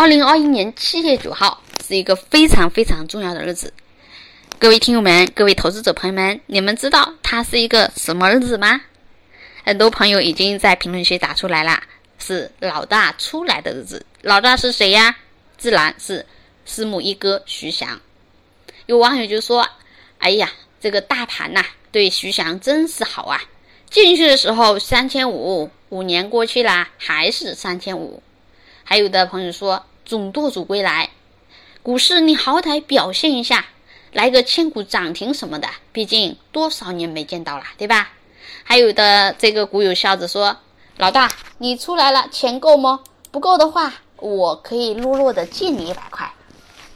二零二一年七月九号是一个非常非常重要的日子，各位听友们，各位投资者朋友们，你们知道它是一个什么日子吗？很多朋友已经在评论区打出来了，是老大出来的日子。老大是谁呀？自然是私募一哥徐翔。有网友就说：“哎呀，这个大盘呐，对徐翔真是好啊！进去的时候三千五，五年过去了还是三千五。”还有的朋友说：“总舵主归来，股市你好歹表现一下，来个千股涨停什么的，毕竟多少年没见到了，对吧？”还有的这个股友笑着说：“老大，你出来了，钱够吗？不够的话，我可以弱弱的借你一百块。”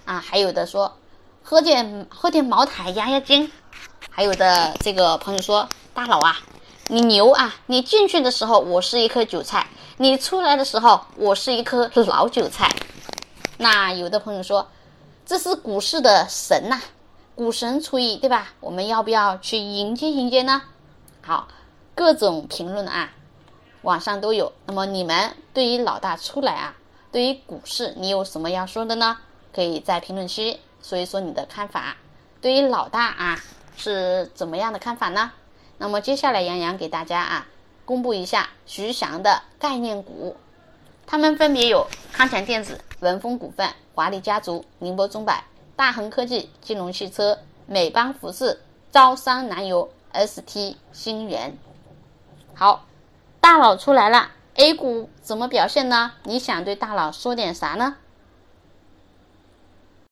啊，还有的说。喝点喝点茅台压压惊，还有的这个朋友说：“大佬啊，你牛啊！你进去的时候我是一颗韭菜，你出来的时候我是一颗老韭菜。”那有的朋友说：“这是股市的神呐，股神出役，对吧？我们要不要去迎接迎接呢？”好，各种评论啊，网上都有。那么你们对于老大出来啊，对于股市你有什么要说的呢？可以在评论区。说一说你的看法，对于老大啊是怎么样的看法呢？那么接下来杨洋给大家啊公布一下徐翔的概念股，他们分别有康强电子、文峰股份、华丽家族、宁波中百、大恒科技、金融汽车、美邦服饰、招商南油、ST 新源。好，大佬出来了，A 股怎么表现呢？你想对大佬说点啥呢？